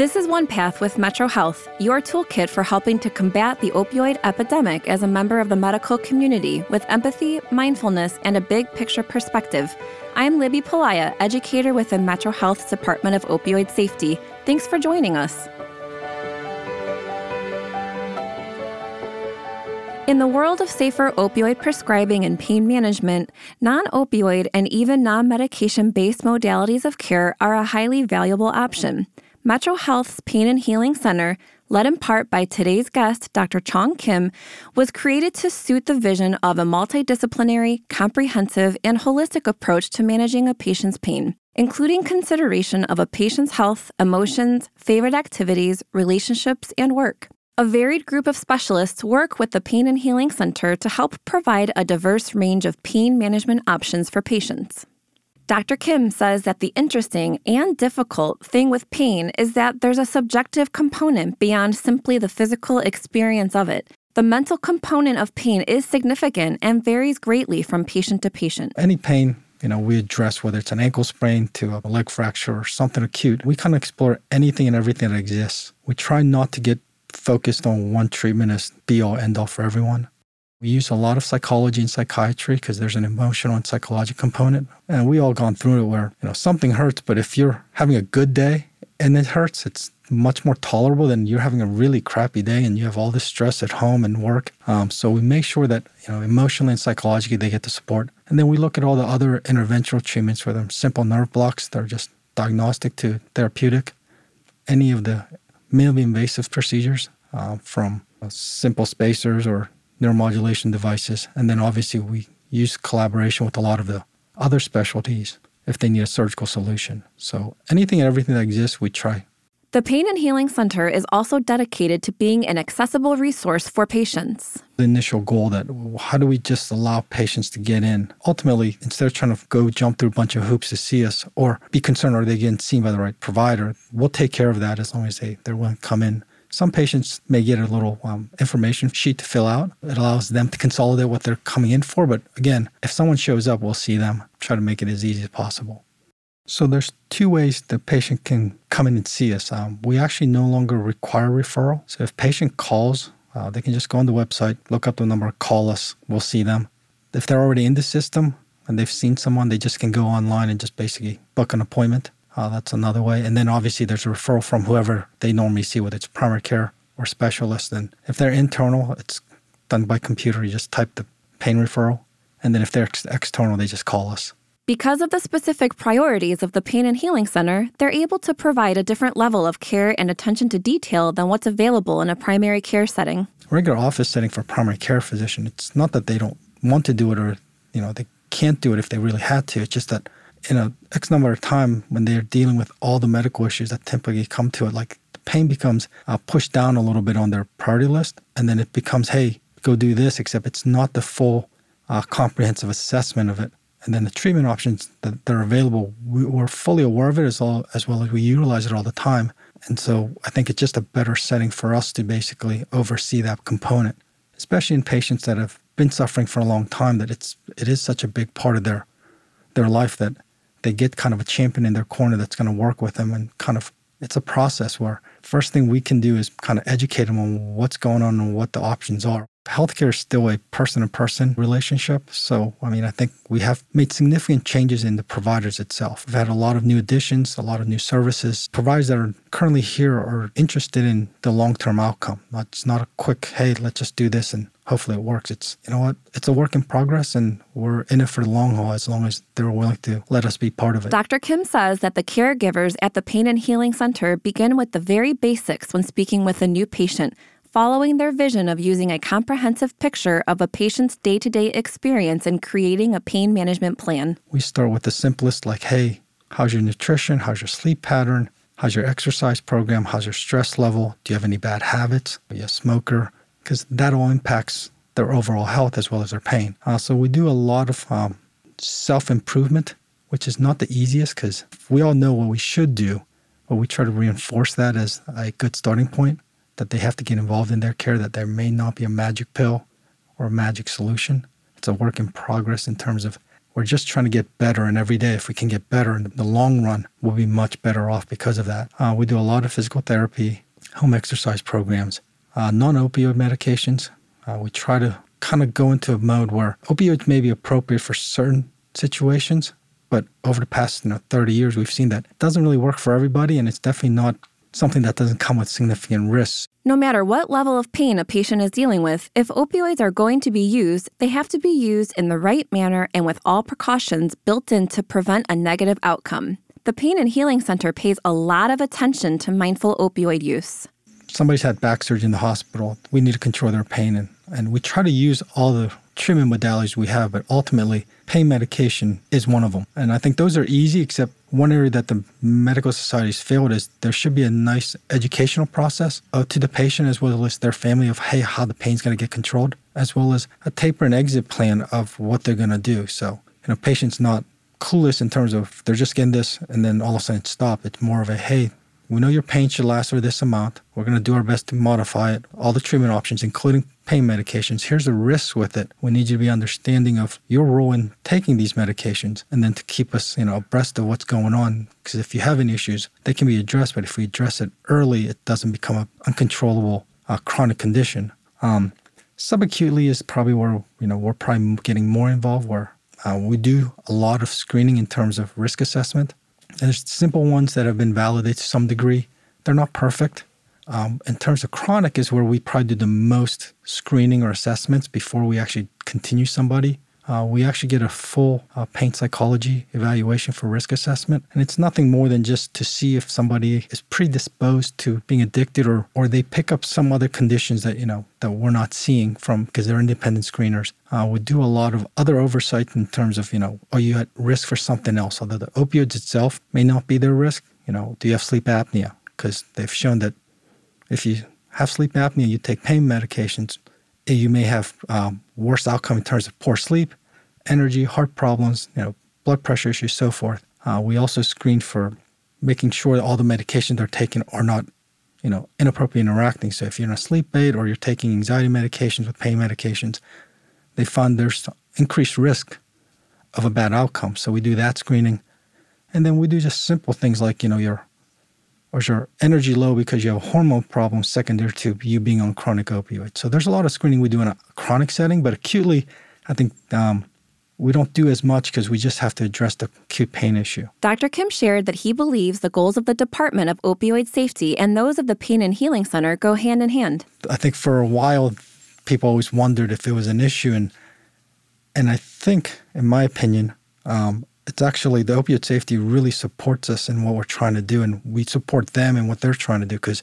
This is One Path with Metro Health, your toolkit for helping to combat the opioid epidemic as a member of the medical community with empathy, mindfulness, and a big picture perspective. I'm Libby Palaya, educator within Metro Health's Department of Opioid Safety. Thanks for joining us. In the world of safer opioid prescribing and pain management, non opioid and even non medication based modalities of care are a highly valuable option. Metro Health's Pain and Healing Center, led in part by today's guest, Dr. Chong Kim, was created to suit the vision of a multidisciplinary, comprehensive, and holistic approach to managing a patient's pain, including consideration of a patient's health, emotions, favorite activities, relationships, and work. A varied group of specialists work with the Pain and Healing Center to help provide a diverse range of pain management options for patients. Dr. Kim says that the interesting and difficult thing with pain is that there's a subjective component beyond simply the physical experience of it. The mental component of pain is significant and varies greatly from patient to patient. Any pain, you know, we address whether it's an ankle sprain to a leg fracture or something acute. We kind of explore anything and everything that exists. We try not to get focused on one treatment as be all end all for everyone. We use a lot of psychology and psychiatry because there's an emotional and psychological component. And we all gone through it where, you know, something hurts, but if you're having a good day and it hurts, it's much more tolerable than you're having a really crappy day and you have all this stress at home and work. Um, so we make sure that, you know, emotionally and psychologically they get the support. And then we look at all the other interventional treatments, whether simple nerve blocks that are just diagnostic to therapeutic, any of the minimally invasive procedures uh, from simple spacers or neuromodulation devices. And then obviously we use collaboration with a lot of the other specialties if they need a surgical solution. So anything and everything that exists, we try. The Pain and Healing Center is also dedicated to being an accessible resource for patients. The initial goal that how do we just allow patients to get in? Ultimately, instead of trying to go jump through a bunch of hoops to see us or be concerned are they getting seen by the right provider, we'll take care of that as long as they, they're willing to come in some patients may get a little um, information sheet to fill out. It allows them to consolidate what they're coming in for. But again, if someone shows up, we'll see them, try to make it as easy as possible. So there's two ways the patient can come in and see us. Um, we actually no longer require referral. So if patient calls, uh, they can just go on the website, look up the number, call us, we'll see them. If they're already in the system and they've seen someone, they just can go online and just basically book an appointment. Uh, that's another way. And then obviously there's a referral from whoever they normally see, whether it's primary care or specialist. And if they're internal, it's done by computer. You just type the pain referral. And then if they're ex- external, they just call us. Because of the specific priorities of the Pain and Healing Center, they're able to provide a different level of care and attention to detail than what's available in a primary care setting. Regular office setting for a primary care physician, it's not that they don't want to do it or, you know, they can't do it if they really had to. It's just that in a X number of time when they're dealing with all the medical issues that typically come to it, like the pain becomes uh, pushed down a little bit on their priority list, and then it becomes, hey, go do this, except it's not the full uh, comprehensive assessment of it. And then the treatment options that, that are available, we, we're fully aware of it as, all, as well as we utilize it all the time. And so I think it's just a better setting for us to basically oversee that component, especially in patients that have been suffering for a long time, that it's it is such a big part of their their life that they get kind of a champion in their corner that's going to work with them and kind of it's a process where first thing we can do is kind of educate them on what's going on and what the options are. Healthcare is still a person to person relationship. So, I mean, I think we have made significant changes in the providers itself. We've had a lot of new additions, a lot of new services. Providers that are currently here are interested in the long term outcome. It's not a quick, hey, let's just do this and hopefully it works. It's, you know what, it's a work in progress and we're in it for the long haul as long as they're willing to let us be part of it. Dr. Kim says that the caregivers at the Pain and Healing Center begin with the very basics when speaking with a new patient, following their vision of using a comprehensive picture of a patient's day to day experience and creating a pain management plan. We start with the simplest, like, hey, how's your nutrition? How's your sleep pattern? How's your exercise program? How's your stress level? Do you have any bad habits? Are you a smoker? Because that all impacts their overall health as well as their pain. Uh, so we do a lot of um, self improvement, which is not the easiest because we all know what we should do, but we try to reinforce that as a good starting point that they have to get involved in their care, that there may not be a magic pill or a magic solution. It's a work in progress in terms of we're just trying to get better. And every day, if we can get better in the long run, we'll be much better off because of that. Uh, we do a lot of physical therapy, home exercise programs, uh, non opioid medications. Uh, we try to kind of go into a mode where opioids may be appropriate for certain situations, but over the past you know 30 years, we've seen that it doesn't really work for everybody, and it's definitely not something that doesn't come with significant risks. No matter what level of pain a patient is dealing with, if opioids are going to be used, they have to be used in the right manner and with all precautions built in to prevent a negative outcome. The Pain and Healing Center pays a lot of attention to mindful opioid use. Somebody's had back surgery in the hospital. We need to control their pain, and, and we try to use all the treatment modalities we have, but ultimately, pain medication is one of them. And I think those are easy, except one area that the medical societies failed is there should be a nice educational process uh, to the patient as well as their family of, hey, how the pain's going to get controlled, as well as a taper and exit plan of what they're going to do. So, you know, patients not clueless in terms of they're just getting this and then all of a sudden stop. It's more of a, hey, we know your pain should last for this amount. We're going to do our best to modify it. All the treatment options, including pain medications. Here's the risks with it. We need you to be understanding of your role in taking these medications and then to keep us, you know, abreast of what's going on. Because if you have any issues, they can be addressed. But if we address it early, it doesn't become an uncontrollable uh, chronic condition. Um, subacutely is probably where, you know, we're probably getting more involved where uh, we do a lot of screening in terms of risk assessment. There's simple ones that have been validated to some degree. They're not perfect. Um, in terms of chronic, is where we probably do the most screening or assessments before we actually continue somebody. Uh, we actually get a full uh, pain psychology evaluation for risk assessment. And it's nothing more than just to see if somebody is predisposed to being addicted or, or they pick up some other conditions that, you know, that we're not seeing from because they're independent screeners. Uh, we do a lot of other oversight in terms of, you know, are you at risk for something else? Although the opioids itself may not be their risk, you know, do you have sleep apnea? Because they've shown that if you have sleep apnea, you take pain medications, you may have um, worse outcome in terms of poor sleep, energy, heart problems, you know, blood pressure issues, so forth. Uh, we also screen for making sure that all the medications they're taking are not, you know, inappropriate interacting. So if you're in a sleep aid or you're taking anxiety medications with pain medications, they find there's increased risk of a bad outcome. So we do that screening. And then we do just simple things like, you know, your or your energy low because you have hormone problem secondary to you being on chronic opioids? So there's a lot of screening we do in a chronic setting, but acutely, I think um, we don't do as much because we just have to address the acute pain issue. Dr. Kim shared that he believes the goals of the Department of Opioid Safety and those of the Pain and Healing Center go hand in hand. I think for a while, people always wondered if it was an issue, and and I think, in my opinion, um, it's actually the opioid safety really supports us in what we're trying to do, and we support them in what they're trying to do because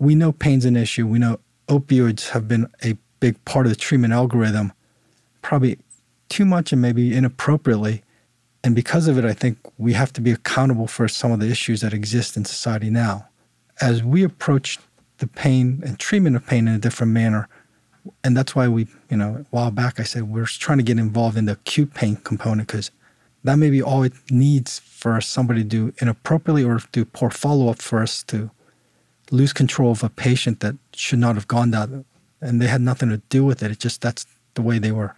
we know pain's an issue. We know opioids have been a big part of the treatment algorithm, probably too much and maybe inappropriately. And because of it, I think we have to be accountable for some of the issues that exist in society now. As we approach the pain and treatment of pain in a different manner, and that's why we, you know, a while back I said we're trying to get involved in the acute pain component because that may be all it needs for somebody to do inappropriately or do poor follow up for us to lose control of a patient that should not have gone that and they had nothing to do with it. It just that's the way they were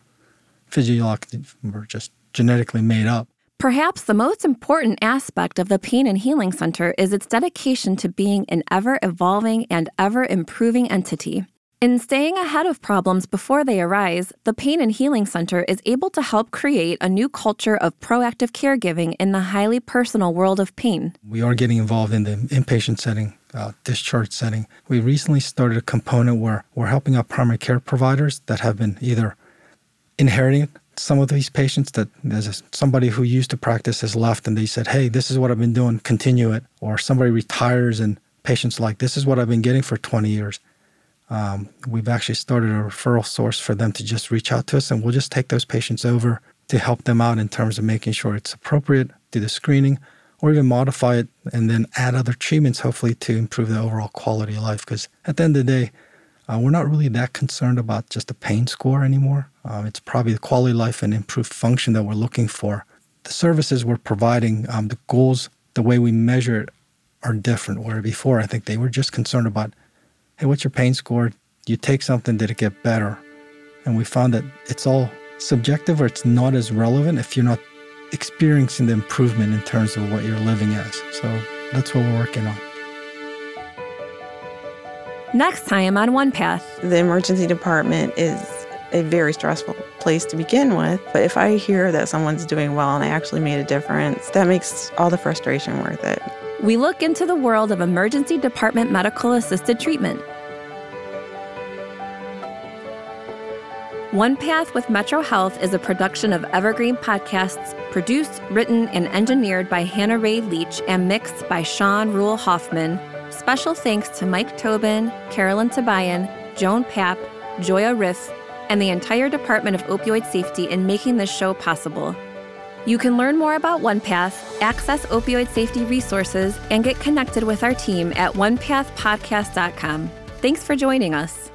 physiologically were just genetically made up. Perhaps the most important aspect of the Pain and Healing Center is its dedication to being an ever evolving and ever improving entity. In staying ahead of problems before they arise, the Pain and Healing Center is able to help create a new culture of proactive caregiving in the highly personal world of pain. We are getting involved in the inpatient setting, uh, discharge setting. We recently started a component where we're helping out primary care providers that have been either inheriting some of these patients that there's somebody who used to practice has left and they said, hey, this is what I've been doing, continue it. Or somebody retires and patients like, this is what I've been getting for 20 years um, we've actually started a referral source for them to just reach out to us, and we'll just take those patients over to help them out in terms of making sure it's appropriate, do the screening, or even modify it and then add other treatments, hopefully, to improve the overall quality of life. Because at the end of the day, uh, we're not really that concerned about just the pain score anymore. Um, it's probably the quality of life and improved function that we're looking for. The services we're providing, um, the goals, the way we measure it are different. Where before, I think they were just concerned about hey, what's your pain score? You take something, did it get better? And we found that it's all subjective or it's not as relevant if you're not experiencing the improvement in terms of what you're living as. So that's what we're working on. Next time on One Path. The emergency department is a very stressful place to begin with. But if I hear that someone's doing well and I actually made a difference, that makes all the frustration worth it. We look into the world of emergency department medical assisted treatment. One Path with Metro Health is a production of Evergreen Podcasts, produced, written, and engineered by Hannah Ray Leach and mixed by Sean Rule Hoffman. Special thanks to Mike Tobin, Carolyn Tobian, Joan Papp, Joya Riff, and the entire Department of Opioid Safety in making this show possible. You can learn more about OnePath, access opioid safety resources, and get connected with our team at onepathpodcast.com. Thanks for joining us.